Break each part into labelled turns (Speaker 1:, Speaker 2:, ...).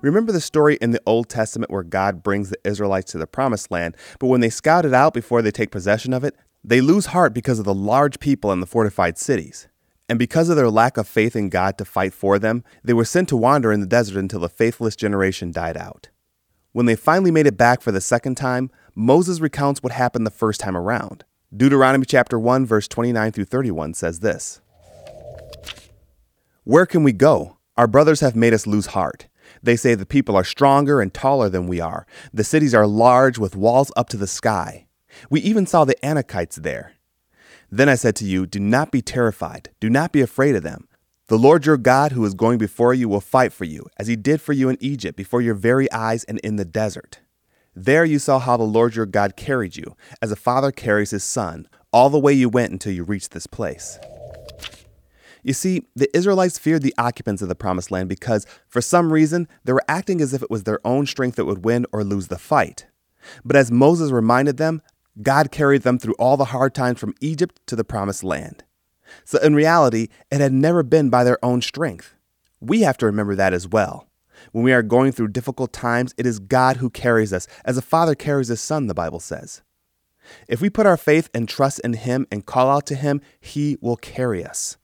Speaker 1: Remember the story in the Old Testament where God brings the Israelites to the promised land, but when they scout it out before they take possession of it, they lose heart because of the large people in the fortified cities. And because of their lack of faith in God to fight for them, they were sent to wander in the desert until the faithless generation died out. When they finally made it back for the second time, Moses recounts what happened the first time around. Deuteronomy chapter 1 verse 29 through 31 says this. Where can we go? Our brothers have made us lose heart. They say the people are stronger and taller than we are. The cities are large with walls up to the sky. We even saw the Anakites there. Then I said to you, Do not be terrified. Do not be afraid of them. The Lord your God, who is going before you, will fight for you, as he did for you in Egypt, before your very eyes and in the desert. There you saw how the Lord your God carried you, as a father carries his son, all the way you went until you reached this place. You see, the Israelites feared the occupants of the promised land because, for some reason, they were acting as if it was their own strength that would win or lose the fight. But as Moses reminded them, God carried them through all the hard times from Egypt to the promised land. So in reality, it had never been by their own strength. We have to remember that as well. When we are going through difficult times, it is God who carries us, as a father carries his son, the Bible says. If we put our faith and trust in him and call out to him, he will carry us.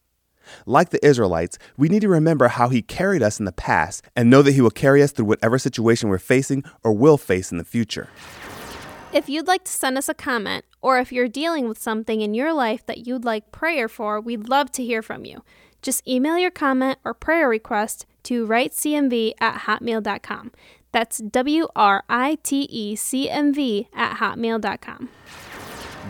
Speaker 1: Like the Israelites, we need to remember how he carried us in the past and know that he will carry us through whatever situation we're facing or will face in the future.
Speaker 2: If you'd like to send us a comment, or if you're dealing with something in your life that you'd like prayer for, we'd love to hear from you. Just email your comment or prayer request to writecmv at hotmail.com. That's W R I T E C M V at hotmail.com.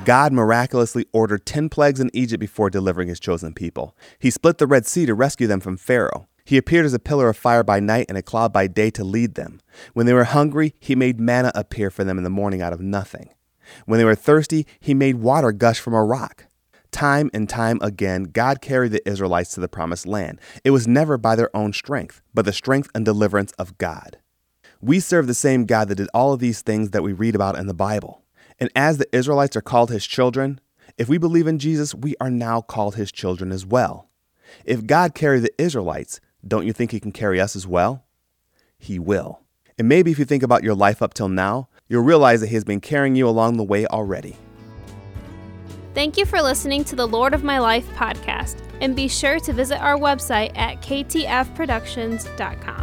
Speaker 1: God miraculously ordered 10 plagues in Egypt before delivering his chosen people. He split the Red Sea to rescue them from Pharaoh. He appeared as a pillar of fire by night and a cloud by day to lead them. When they were hungry, he made manna appear for them in the morning out of nothing. When they were thirsty, he made water gush from a rock. Time and time again, God carried the Israelites to the promised land. It was never by their own strength, but the strength and deliverance of God. We serve the same God that did all of these things that we read about in the Bible. And as the Israelites are called his children, if we believe in Jesus, we are now called his children as well. If God carried the Israelites, don't you think He can carry us as well? He will. And maybe if you think about your life up till now, you'll realize that He has been carrying you along the way already.
Speaker 2: Thank you for listening to the Lord of My Life podcast, and be sure to visit our website at ktfproductions.com.